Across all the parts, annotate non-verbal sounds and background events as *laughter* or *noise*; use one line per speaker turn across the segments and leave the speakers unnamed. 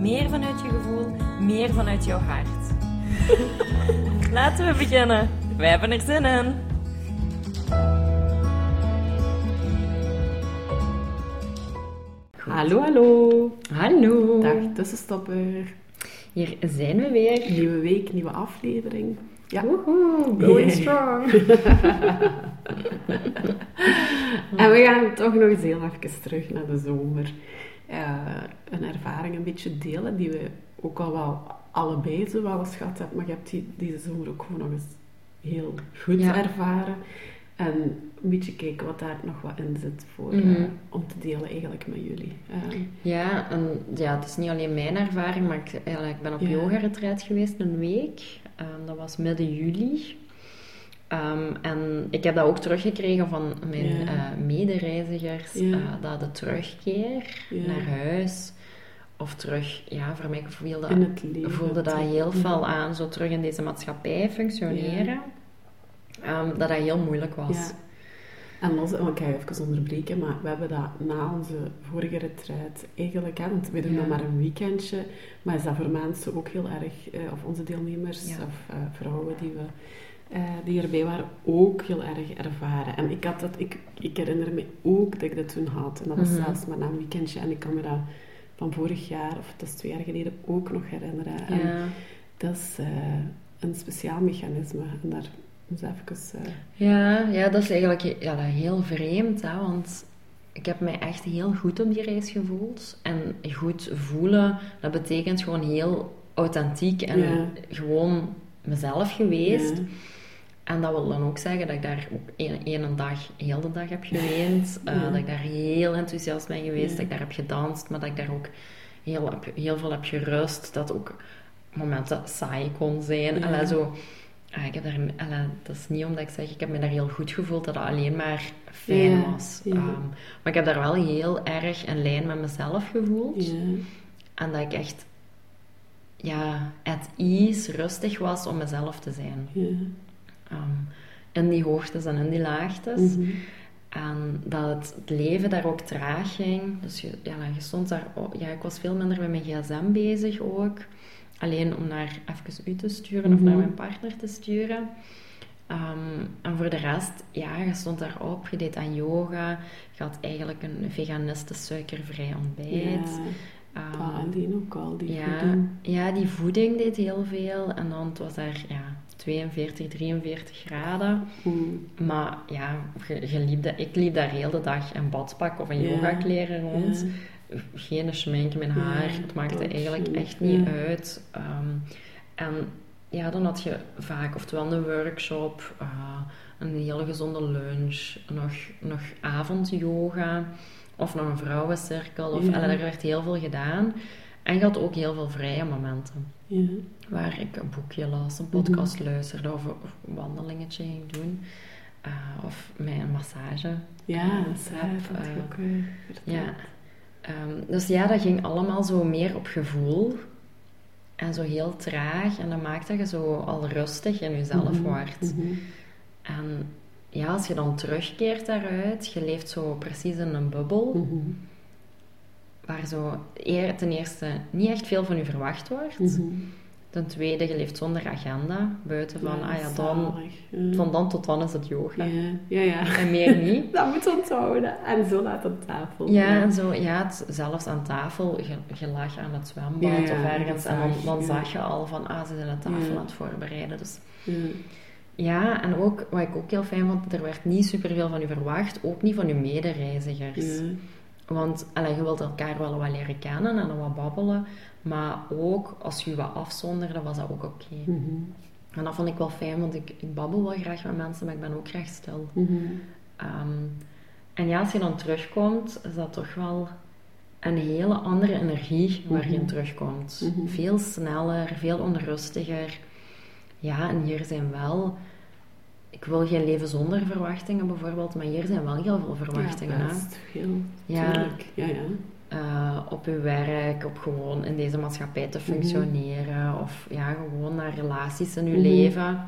meer vanuit je gevoel, meer vanuit jouw hart. *laughs* Laten we beginnen. Wij hebben er zin in.
Hallo, hallo.
Hallo.
Dag tussenstopper.
Hier zijn we weer.
Nieuwe week, nieuwe aflevering. Ja.
Woehoe, going
Yeah.
strong. *laughs*
En we gaan toch nog eens heel even terug naar de zomer. Eh, een ervaring een beetje delen die we ook al wel allebei zo wel eens gehad hebben. Maar je hebt die, deze zomer ook gewoon nog eens heel goed
Ja.
ervaren. En een beetje kijken wat daar nog wat in zit voor,
Mhm.
eh, om te delen eigenlijk met jullie. Eh,
Ja, en ja, het is niet alleen mijn ervaring, maar ik, ben op
Ja.
yoga-retreat geweest een week. Ehm, dat was midden juli. Ehm, en ik heb dat ook teruggekregen van mijn
Ja.
eh, medereizigers,
Ja.
eh, dat de terugkeer
Ja.
naar huis, of terug, ja, voor mij voelde,
leven.
voelde dat heel veel aan, zo terug in deze maatschappij functioneren, Ehm, dat dat heel moeilijk was.
Ja. En los, want ik ga je even onderbreken, maar we hebben dat na onze vorige retreat eigenlijk, hè, want we doen
Ja.
dan maar een weekendje, maar is dat voor mensen ook heel erg, eh, of onze deelnemers
Ja.
of eh, vrouwen die, we, eh, die erbij waren, ook heel erg ervaren. En ik, had dat, ik, ik herinner me ook dat ik dat toen had, en dat was
Mhm.
zelfs maar na een weekendje, en ik kan me dat van vorig jaar, of het is twee jaar geleden, ook nog herinneren. En
Ja.
dat is eh, een speciaal mechanisme, en daar moet ik even... eh,
Ja, ja, dat is eigenlijk ja, dat heel vreemd, hè, want ik heb mij echt heel goed op die reis gevoeld. En goed voelen, dat betekent gewoon heel authentiek en
Ja.
gewoon mezelf geweest.
ja.
En dat wil dan ook zeggen dat ik daar ook één, één dag, heel de dag heb geweend. eh,
Ja.
Dat ik daar heel enthousiast ben geweest,
Ja.
dat ik daar heb gedanst, maar dat ik daar ook heel, heel veel heb gerust. Dat ook momenten saai kon zijn.
Ja.
Zo, ah, ik heb daar, dat is niet omdat ik zeg, ik heb me daar heel goed gevoeld, dat het alleen maar fijn was. Ehm, maar ik heb daar wel heel erg in lijn met mezelf gevoeld. En dat ik echt, ja, at ease, rustig was om mezelf te zijn.
Ja.
Ehm, in die hoogtes en in die laagtes.
Mhm.
En dat het, leven daar ook traag ging. Dus je, ja, je stond daar... oh, ja, ik was veel minder met mijn gsm bezig ook. Alleen om naar even u te sturen of
Mhm.
naar mijn partner te sturen. Ehm, en voor de rest, ja, je stond daar op, je deed aan yoga. Je had eigenlijk een veganistisch suikervrij ontbijt.
Ja,
Ehm,
dat alleen ook al, die
ja,
voeding.
ja, die voeding deed heel veel. En dan was daar ja, 42, 43 graden.
Mm.
Maar ja, je, je liep ik liep daar heel de dag in badpak of in
Ja.
yogakleren rond.
Ja.
Geen schmink, mijn haar. het maakte
dat
eigenlijk echt niet uit. Ehm, en ja, dan had je vaak oftewel een workshop, eh, een hele gezonde lunch, nog, nog avondyoga of nog een vrouwencirkel. Of,
Ja.
er werd heel veel gedaan. En je had ook heel veel vrije momenten.
Ja.
Waar ik een boekje las, een
Mhm.
podcast luisterde of, of een wandelingetje ging doen. Eh, of met een massage.
Ja,
Eh,
dat had je
eh,
ook weer verteld.
Ja. Ehm, dus ja, dat ging allemaal zo meer op gevoel. En zo heel traag. En dat maakt dat je zo al rustig in jezelf
Mhm,
wordt.
mhm.
En ja, als je dan terugkeert daaruit, je leeft zo precies in een bubbel.
Mhm.
Waar zo eer- ten eerste niet echt veel van je verwacht wordt.
Mhm.
Ten tweede, je leeft zonder agenda. Buiten van, ah ja, dan.
Ja.
van dan tot dan is het yoga.
Ja, ja, ja.
En meer niet. *laughs*
Dat moet onthouden. En zo laat op tafel.
Ja, en zo, ja, het, zelfs aan tafel, je, je lag aan het zwembad of ergens en dan,
zag,
dan zag je al van, ah, ze zijn de tafel aan het voorbereiden. Dus
Ja.
ja, en ook, wat ik ook heel fijn vond, er werd niet superveel van u verwacht, ook niet van uw medereizigers. Want allee, je wilt elkaar wel wat leren kennen en wat babbelen, maar ook als je wat afzonderde, was dat ook oké.
Mhm.
En dat vond ik wel fijn, want ik, ik babbel wel graag met mensen, maar ik ben ook graag stil.
Mhm.
Ehm, en ja, als je dan terugkomt, is dat toch wel een hele andere energie waar je in
Mhm.
terugkomt. Veel sneller, veel onrustiger. Ja, en hier zijn wel... Ik wil geen leven zonder verwachtingen bijvoorbeeld, maar hier zijn wel heel veel verwachtingen.
Ja,
hè.
best veel.
Ja.
Tuurlijk. Ja, ja.
Eh, op je werk, op gewoon in deze maatschappij te functioneren, of ja, gewoon naar relaties in je
Mhm.
leven.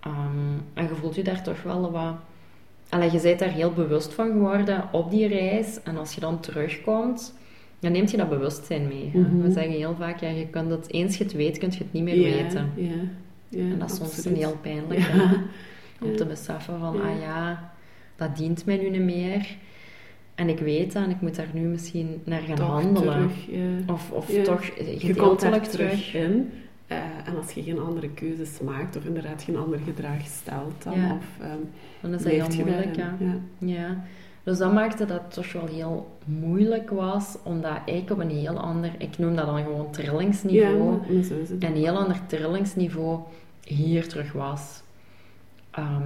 Ehm, en je voelt je daar toch wel wat... Allee, je bent daar heel bewust van geworden op die reis. En als je dan terugkomt, dan neemt je dat bewustzijn mee.
Mhm.
We zeggen heel vaak, ja, je kunt het, eens je het weet, kun je het niet meer weten.
Ja, ja,
En dat is soms
absoluut.
heel pijnlijk,
Ja.
Om te beseffen van, ah ja, dat dient mij nu niet meer. En ik weet dat en ik moet daar nu misschien naar gaan
Toch
handelen.
terug, ja.
Of, of
Ja.
toch gedeeltelijk terug.
terug in. eh, en als je geen andere keuzes maakt, of inderdaad geen ander gedrag stelt, dan
Ja.
of, ehm,
Dan is dat heel moeilijk, ja. Dus dat maakte dat het toch wel heel moeilijk was, omdat ik op een heel ander, ik noem dat dan gewoon trillingsniveau, een heel ander trillingsniveau hier terug was. Ehm,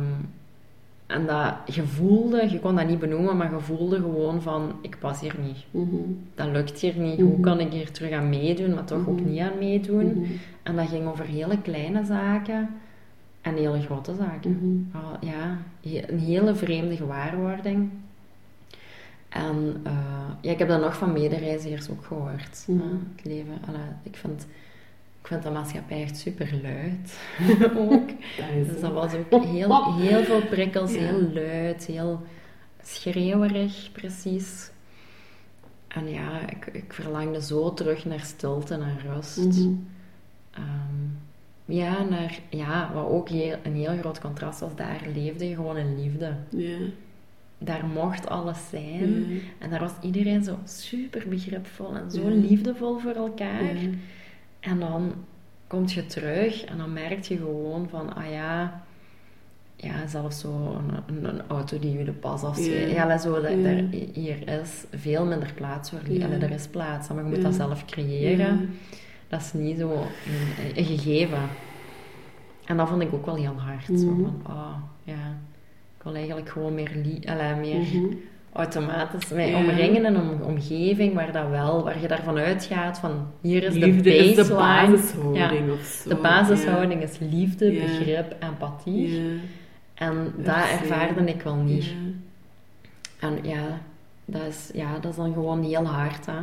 en dat je voelde, je kon dat niet benoemen, maar je voelde gewoon van, ik pas hier niet.
Mhm.
Dat lukt hier niet. Hoe
Mhm.
kan ik hier terug aan meedoen, maar toch ook
Mhm.
niet aan meedoen? En dat ging over hele kleine zaken en hele grote zaken. Ah, ja, een hele vreemde gewaarwording. En eh, ja, ik heb dat nog van medereizigers ook gehoord. Hè, het leven, ik, vind, vind de maatschappij echt super luid. *laughs* ook.
Dat
Dus dat was ook heel, heel veel prikkels,
Ja.
heel luid, heel schreeuwerig precies. En ja, ik, ik verlangde zo terug naar stilte, naar rust.
Mhm.
Ehm, ja, naar, ja, wat ook heel, een heel groot contrast was, daar leefde je gewoon in liefde. Daar mocht alles zijn. En daar was iedereen zo super begripvol en zo liefdevol voor elkaar. En dan kom je terug en dan merk je gewoon van, ah ja, ja zelfs zo een, een, een auto die je de pas afschrijft.
Ja.
Ja, zo, dat, daar, hier is veel minder plaats voor.
Ja.
Allee, er is plaats, maar je moet dat zelf creëren. Dat is niet zo een, een gegeven. En dat vond ik ook wel heel hard. Zo
Mhm.
van, ah, ja, ik wil eigenlijk gewoon meer, li- meer
Mhm.
Automatisch omringen in een omgeving waar dat wel, waar je daarvan uitgaat van, hier is
Liefde
de
is
baseline.
de basishouding of zo.
De basishouding is liefde, begrip, empathie. En dat
ja.
ervaarde ik wel niet. En ja dat, is, ja, dat is dan gewoon heel hard. Hè.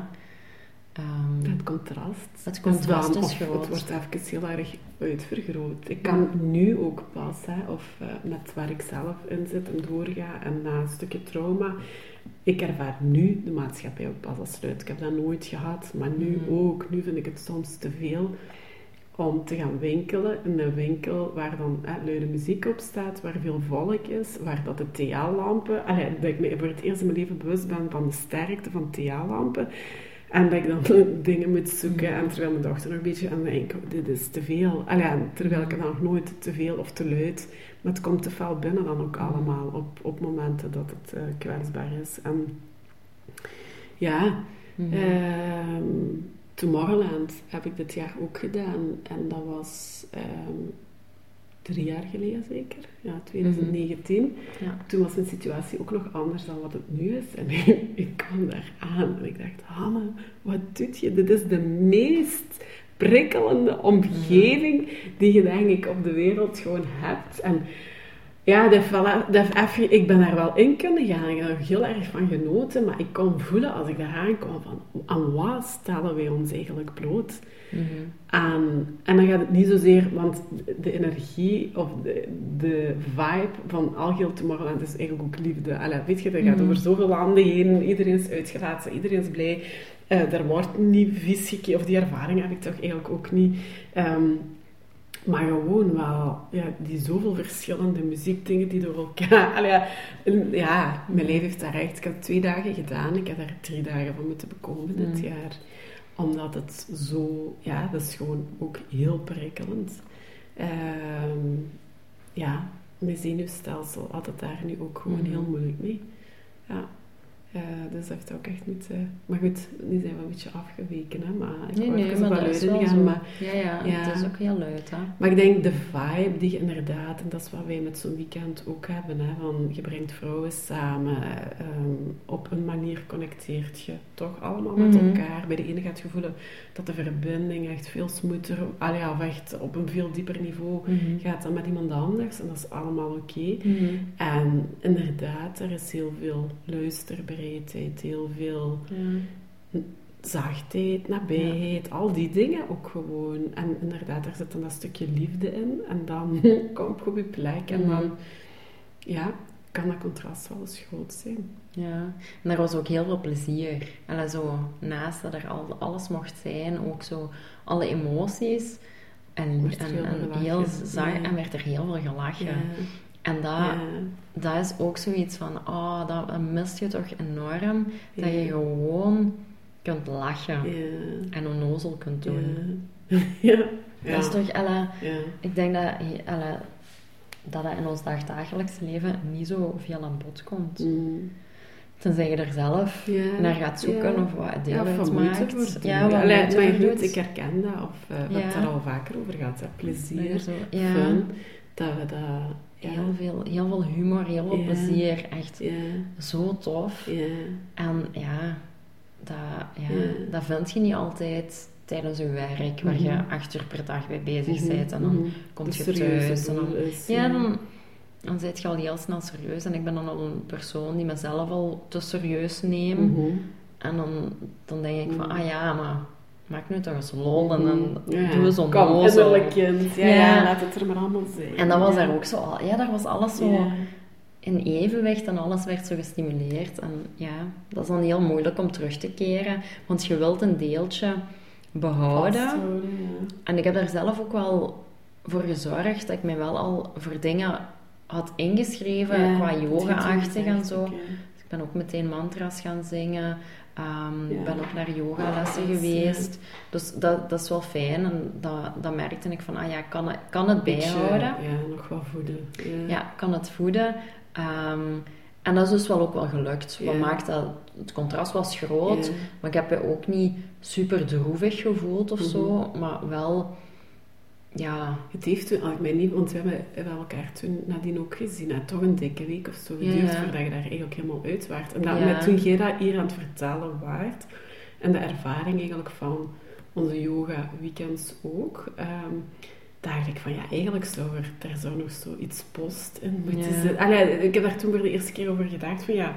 Ehm,
Het contrast.
Het contrast
dan-
is
of
groot.
Het wordt even heel erg uitvergroot. Ik kan nu ook pas, hè, of eh, met waar ik zelf in zit en doorga, en na een stukje trauma, ik ervaar nu de maatschappij ook pas als luid. Ik heb dat nooit gehad, maar nu
Mhm.
ook. Nu vind ik het soms te veel om te gaan winkelen in een winkel waar dan hè, luide muziek op staat, waar veel volk is, waar dat de TA-lampen... Dat ik me voor het eerst in mijn leven bewust ben van de sterkte van TA-lampen. En dat ik dan dingen moet zoeken. En terwijl mijn dochter nog een beetje aan denk, oh, dit is te veel. Allee, en terwijl ik het nog nooit te veel of te luid. Maar het komt te fel binnen dan ook allemaal op, op momenten dat het eh, kwetsbaar is. En ja,
mhm.
Ehm, Tomorrowland heb ik dit jaar ook gedaan. En dat was ehm, drie jaar geleden zeker. Ja, 2019.
ja.
Toen was mijn situatie ook nog anders dan wat het nu is. En *laughs* ik kwam daar aan en ik dacht, Hanne, wat doet je? Dit is de meest prikkelende omgeving die je denk ik op de wereld gewoon hebt. En ja, heeft even, ik ben daar wel in kunnen gaan. Ik heb er heel erg van genoten. Maar ik kon voelen als ik daar aankwam van, aan wat stellen wij ons eigenlijk bloot?
Mhm.
aan. En dan gaat het niet zozeer, want de energie of de, de vibe van Algeel Tomorrowland is eigenlijk ook liefde. Allee, weet je, dat gaat
Mhm.
over zoveel landen heen. Iedereen is uitgelaten, iedereen is blij. Eh er wordt niet vies gekeken, of die ervaring heb ik toch eigenlijk ook niet. Ehm, maar gewoon wel, ja, die zoveel verschillende muziekdingen die door elkaar... *laughs* Allee, ja, ja, mijn leven heeft daar echt... Ik heb twee dagen gedaan, ik heb daar drie dagen van moeten bekomen dit
Mm.
jaar omdat het zo, ja, dat is gewoon ook heel prikkelend. Ehm, ja, mijn zenuwstelsel had het daar nu ook gewoon
Mhm.
heel moeilijk mee. Ja. Dus dat heeft ook echt niet... eh, maar goed, nu zijn we een beetje afgeweken, hè. Maar ik
Nee, nee,
even
maar dat is wel
gaan, maar
Ja, ja,
Ja.
het is ook heel luid, hè.
Maar ik denk de vibe die je inderdaad, en dat is wat wij met zo'n weekend ook hebben, hè, van je brengt vrouwen samen, ehm, op een manier connecteert je toch allemaal met
Mhm.
elkaar. Bij de ene gaat je voelen dat de verbinding echt veel allee, ja, of echt op een veel dieper niveau gaat dan met iemand anders en dat is allemaal oké.
Mhm.
En inderdaad, er is heel veel heel veel
Ja.
zachtheid, nabijheid, al die dingen ook gewoon. En inderdaad, daar zit dan dat stukje liefde in. En dan *laughs* kom je op je plek en dan ja, kan dat contrast wel eens groot zijn.
Ja, en er was ook heel veel plezier. En zo, naast dat er al, alles mocht zijn, ook zo alle emoties. En, en,
heel
en
veel
heel
gelachen.
zacht,
Ja.
en werd er heel veel gelachen.
Ja,
En dat,
ja,
dat is ook zoiets van, oh, dat, dat mist je toch enorm. Dat je gewoon kunt lachen en onnozel kunt doen.
ja. *laughs* ja.
Dat is toch, Ella, ik denk dat, Ella, dat dat in ons dagdagelijks leven niet zo veel aan bod komt.
Mm.
Tenzij je er zelf
Ja.
naar gaat zoeken
Ja.
of wat deel
Ja, wat
maakt. Ja, wat
Allee, maar goed,
doet.
ik herken dat. Of uh, het er al vaker over gehad. Hè.
Dat
Plezier, fun. Dat we dat...
Heel, veel, heel veel humor, heel veel plezier. Echt zo tof. En ja, dat, ja, dat vind je niet altijd tijdens je werk, waar je
Mhm.
acht uur per dag mee bezig
Mhm,
bent. En dan
mhm.
kom je thuis. En dan, ja, dan, dan zit je al heel snel serieus. En ik ben dan al een persoon die mezelf al te serieus neemt.
Mhm.
En dan, dan denk ik van, ah ja, maar maak nu toch eens lol. En dan
Mhm. Ja.
doen we zo'n
Kom,
onnozel.
kind. Ja,
Ja.
ja, laat het er maar allemaal zijn.
En dat was daar ook zo. Ja, daar was alles zo in evenwicht en alles werd zo gestimuleerd. En ja, dat is dan heel moeilijk om terug te keren. Want je wilt een deeltje behouden. En ik heb daar zelf ook wel voor gezorgd dat ik mij wel al voor dingen had ingeschreven qua yoga-achtig en zo. Dus ik ben ook meteen mantra's gaan zingen.
Ja.
Ik ben ook naar yogalessen geweest. Dus dat, dat is wel fijn. En dat, dat merkte ik van, ah ja, kan het, kan het
Beetje,
bijhouden.
Ja, nog wel voeden. Ja.
Kan het voeden. Ehm, en dat is dus wel ook wel gelukt. Wat maakt dat... Het contrast was groot, maar ik heb je ook niet super droevig gevoeld of zo.
Mhm.
Maar wel... Ja...
Het heeft toen, als ik mij niet, want we hebben, we hebben elkaar toen nadien ook gezien, hè, toch een dikke week of zo geduurd
Ja.
voordat je daar eigenlijk helemaal uit waart. En dat,
Ja.
met, toen jij dat hier aan het vertellen waart, en de ervaring eigenlijk van onze yoga weekends ook, ehm, dacht ik van ja, eigenlijk zou er, daar zou nog zoiets post in moeten
Ja.
Allee, ik heb daar toen voor de eerste keer over gedacht van ja,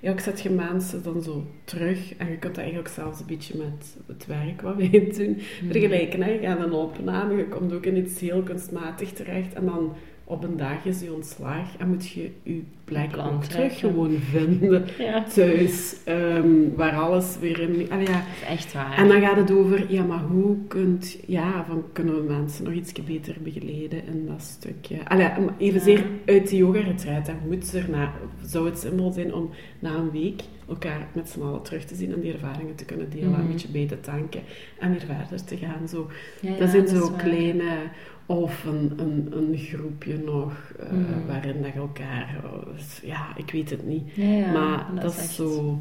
ja, ik zet je mensen dan zo terug en je kunt dat eigenlijk zelfs een beetje met het werk wat wij *laughs* doen vergelijken. Hè. Je gaat een opname, je komt ook in iets heel kunstmatig terecht en dan op een dag is je ontslag en moet je je plek
Plan
ook terug gewoon vinden *laughs*
Ja.
thuis, ehm, waar alles weer in... Ja.
Dat is echt waar.
En dan gaat het over, ja, maar hoe kunt, ja, van, kunnen we mensen nog iets beter begeleiden in dat stukje? Allee, evenzeer uit de yoga-retreat, moet er na, zou het simpel zijn om na een week elkaar met z'n allen terug te zien en die ervaringen te kunnen delen,
Mhm.
een beetje bij te tanken en weer verder te gaan. Zo.
Ja, ja,
dat zijn
is
zo kleine, of een, een, een groepje nog, eh,
Mhm.
waarin dat je elkaar, oh, ja, ik weet het niet.
Ja, ja,
maar dat, is
echt-
zo,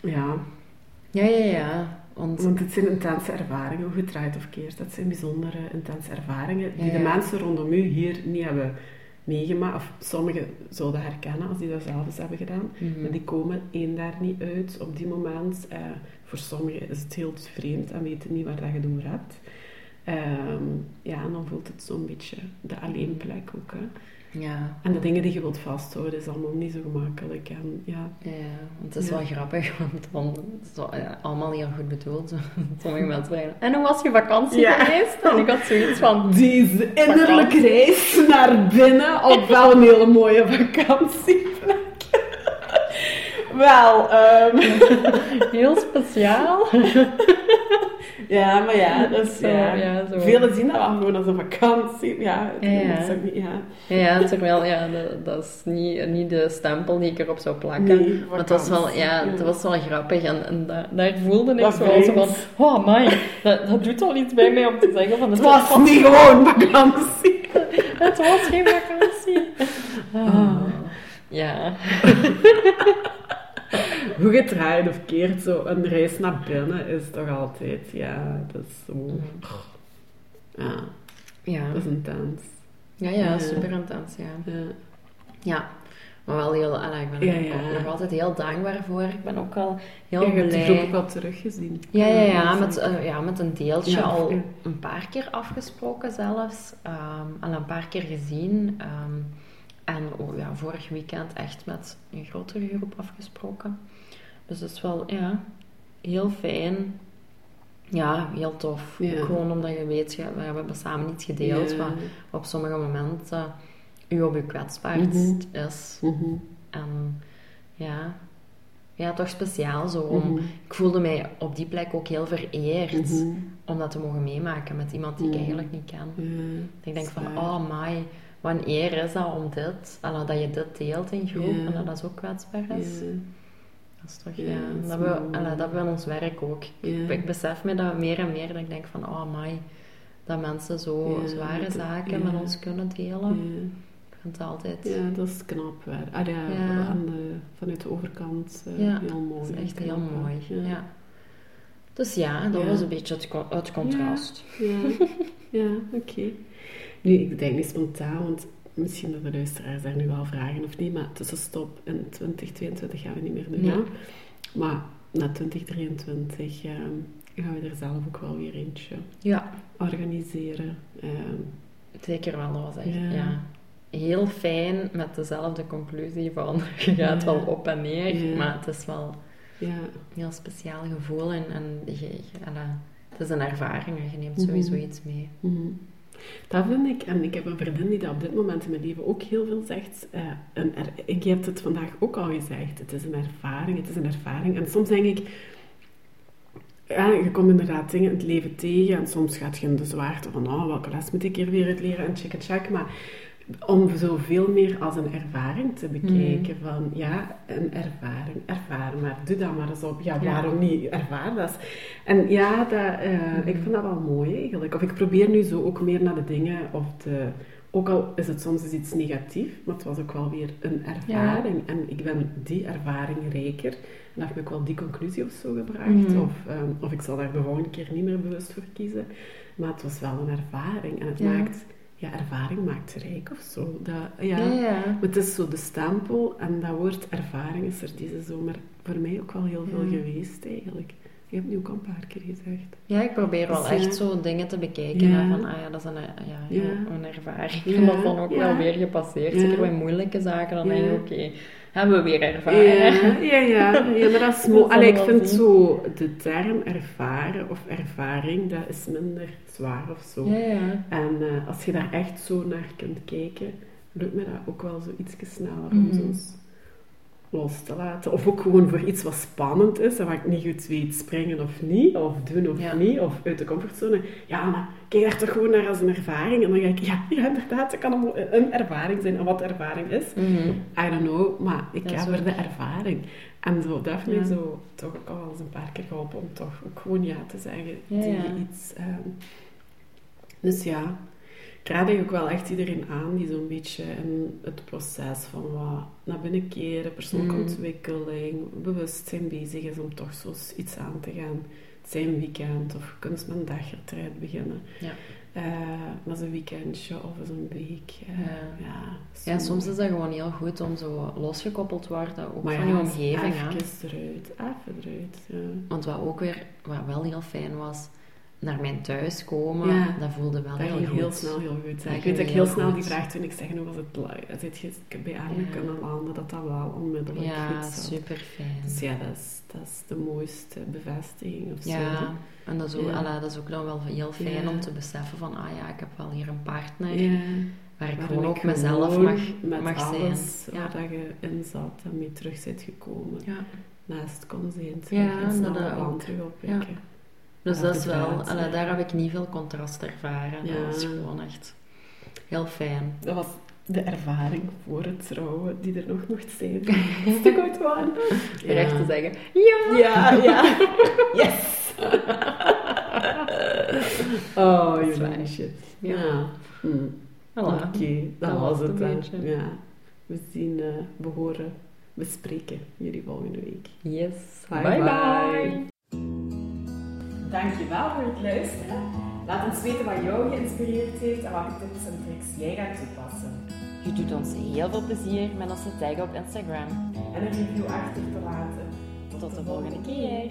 ja,
Ja, ja, ja. Want...
want het zijn intense ervaringen, hoe je draait of keert. Dat zijn bijzondere, intense ervaringen die de mensen rondom u hier niet hebben meegemaakt. Of sommigen zouden herkennen als die dat zelf eens hebben gedaan.
Mhm.
Maar die komen één daar niet uit op die moment. Eh, voor sommigen is het heel vreemd en weten niet waar dat je door hebt. Ehm, ja, en dan voelt het zo'n beetje de alleenplek ook. Hè.
Ja.
En de dingen die je wilt vasthouden is allemaal niet zo gemakkelijk. En, ja,
Ja, want het is
Ja.
wel grappig, want dan, zo, ja, allemaal heel goed bedoeld. *laughs* Sommige mensen zeggen, en hoe was je vakantie
Ja.
geweest? En ik had zoiets van,
Deze innerlijke reis naar binnen op wel een hele mooie vakantieplek. *laughs* Wel, ehm, *laughs*
heel speciaal.
Ja, maar ja, dat is
Zo,
ja.
ja, zo.
Velen zien dat wel gewoon als een vakantie. Ja,
Ja, ja.
dat is ook niet, ja.
Ja, ja, terwijl, ja, dat, dat is niet, niet de stempel die ik erop zou plakken.
Nee,
maar het was wel, ja,
ja.
het was wel grappig en, en daar, daar voelde ik
Dat
zo van, oh my, dat, dat doet al iets bij mij om te zeggen van,
Het was niet gewoon vakantie. *laughs*
het was geen vakantie. Ah. Ja. *laughs*
hoe gedraaid of keert zo een reis naar binnen is toch altijd, ja, dat is zo... Ja,
Ja,
dat is intens.
ja, ja,
Ja.
super intens, ja.
Ja.
Ja, maar wel heel, allee, ik ben er
ja.
ook nog altijd heel dankbaar voor. Ik ben ook al heel
Ja, je hebt die groep
blij.
ook al teruggezien.
Ja, ja, ja, met, eh, ja, met een deeltje al een paar keer afgesproken zelfs. Ehm, al een paar keer gezien. Ehm, en oh, ja, vorig weekend echt met een grotere groep afgesproken. Dus dat is wel ja, heel fijn. Ja, heel tof.
Ja.
Ook Gewoon omdat je weet, ja, we hebben samen iets gedeeld
Ja.
wat op sommige momenten u op uw kwetsbaarst
Mhm.
is.
Mhm.
En ja, ja, toch speciaal zo. Om,
Mhm.
Ik voelde mij op die plek ook heel vereerd
Mhm.
om dat te mogen meemaken met iemand die ik eigenlijk niet ken. Ik denk van, oh my, wat een eer is dat om dit, dat je dit deelt in groep en dat dat zo kwetsbaar is. Dat is toch,
Ja,
ja,
dat
we, allee, dat we in ons werk ook.
Ja.
Ik besef me dat meer en meer, dat ik denk van, oh my, dat mensen zo
Ja,
zware zaken met ons kunnen delen. Ik vind het altijd,
Ja, dat is knap. Waar. Ah, ja. Aan de, vanuit de overkant uh,
Ja,
heel mooi.
dat is echt heel
knap,
mooi. Ja. Dus ja, dat was een beetje het, het contrast.
Ja, ja oké. *laughs* Nu, ik denk niet spontaan, want misschien dat de luisteraars daar nu wel vragen of niet, maar tussenstop in 2022 gaan we niet meer doen. Maar na 2023 eh, gaan we er zelf ook wel weer eentje
Ja,
organiseren. Eh,
zeker wel. Dat was echt,
Ja.
ja. Heel fijn met dezelfde conclusie van *laughs* je gaat wel op en neer, maar het is wel
ja,
een heel speciaal gevoel en, en je, het is een ervaring en je neemt
Mhm.
sowieso iets mee.
Mhm. Dat vind ik, en ik heb een vriendin die dat op dit moment in mijn leven ook heel veel zegt. eh, ik heb het vandaag ook al gezegd. Het is een ervaring, het is een ervaring. En soms denk ik, ja, je komt inderdaad dingen in het leven tegen. En soms gaat je in de zwaarte van, oh, welke les moet ik hier weer uit leren? En check, check. Maar om zoveel meer als een ervaring te bekijken. Van, ja, een ervaring, ervaren maar. Doe dat maar eens op. Ja,
Ja.
waarom niet? Ervaar dat. En ja, dat, eh, ik vind dat wel mooi eigenlijk. Of ik probeer nu zo ook meer naar de dingen of de... Ook al is het soms eens iets negatief, maar het was ook wel weer een ervaring. En ik ben die ervaring rijker. En heeft me ook wel die conclusie of zo gebracht.
Mhm.
Of, ehm, of ik zal daar de volgende keer niet meer bewust voor kiezen. Maar het was wel een ervaring. En het
Ja.
maakt... Ja, ervaring maakt rijk of zo. Dat, ja.
Ja, ja.
Maar het is zo de stempel en dat woord ervaring is er deze zomer voor mij ook wel heel veel
Ja.
geweest eigenlijk. Je hebt nu ook al een paar keer gezegd.
Ja, ik probeer wel
Dus,
echt zo dingen te bekijken.
Ja.
Van, ah ja, dat is een, ja, een ervaring.
Ja. *laughs*
Dat dan ook wel weer gepasseerd. Zeker bij moeilijke zaken. Dan denk je, oké, hebben we weer ervaren.
Ja, ja, ja. *laughs* ja maar dat is mooi. Allee, ik vind
zien.
zo de term ervaren of ervaring, dat is minder zwaar of zo.
Ja, ja.
En eh, als je daar echt zo naar kunt kijken, lukt me dat ook wel zo iets sneller om
Mhm.
soms los te laten. Of ook gewoon voor iets wat spannend is en waar ik niet goed weet springen of niet, of doen of
Ja.
niet, of uit de comfortzone. Ja, maar kijk daar toch gewoon naar als een ervaring. En dan ga ik, ja, ja inderdaad, het kan een, een ervaring zijn. En wat ervaring is,
Mhm.
I don't know, maar ik voor
ook-
de ervaring. En zo, dat heeft mij
Ja.
zo toch ook al eens een paar keer geholpen om toch ook gewoon ja te zeggen
Ja,
tegen iets. ehm. dus ja, raad eigenlijk ook wel echt iedereen aan die zo'n beetje in het proces van wat naar binnen keren, persoonlijke
Mm.
ontwikkeling, bewustzijn bezig is om toch zo iets aan te gaan. Het zijn een weekend of je kunt eens met een dagretreat beginnen.
Ja.
Dat is een weekendje of een week. eh,
Ja.
ja,
soms is dat gewoon heel goed om zo losgekoppeld te worden, ook
maar
van je omgeving.
Even eruit, even eruit.
Want wat ook weer, wat wel heel fijn was, naar mijn thuis komen,
Ja.
dat voelde wel
Dat
heel goed.
heel snel heel goed.
Dat
ik weet dat ik
heel
snel die vraag toen ik zeg, hoe was het? Zit je bij aan
Ja.
kunnen landen, dat dat wel onmiddellijk
Ja,
goed zat.
super fijn.
Dus ja, dat is, dat is de mooiste bevestiging of zo.
Ja, en dat is, ook,
Ja.
alla, dat is ook dan wel heel fijn om te beseffen van, ah ja, ik heb wel hier een partner waar ik gewoon ook mezelf
gewoon
mag,
met
mag
alles
zijn. Ja.
waar dat je in zat en mee terug bent gekomen.
Ja.
Naast consent.
Ja,
en snel
dat ook.
band terug oppikken.
Dus dat is wel, daar heb ik niet veel contrast ervaren. Dat was gewoon echt heel fijn.
Dat was de ervaring voor het trouwen die er nog mocht zijn. *laughs* Uit waren.
Recht te zeggen, ja!
Ja, ja. *laughs* Yes! *laughs* oh,
waar.
shit.
Ja.
Ja.
Voilà.
Oké, dat,
Dat
was het.
beetje.
Ja. We zien, eh, we horen we spreken jullie volgende week.
Yes.
Bye
bye.
bye.
bye.
Dankjewel voor het luisteren. Laat ons weten wat jou geïnspireerd heeft en welke tips en tricks jij gaat toepassen.
Je doet ons heel veel plezier met onze tag op Instagram.
En een review achter te laten.
Tot de volgende keer.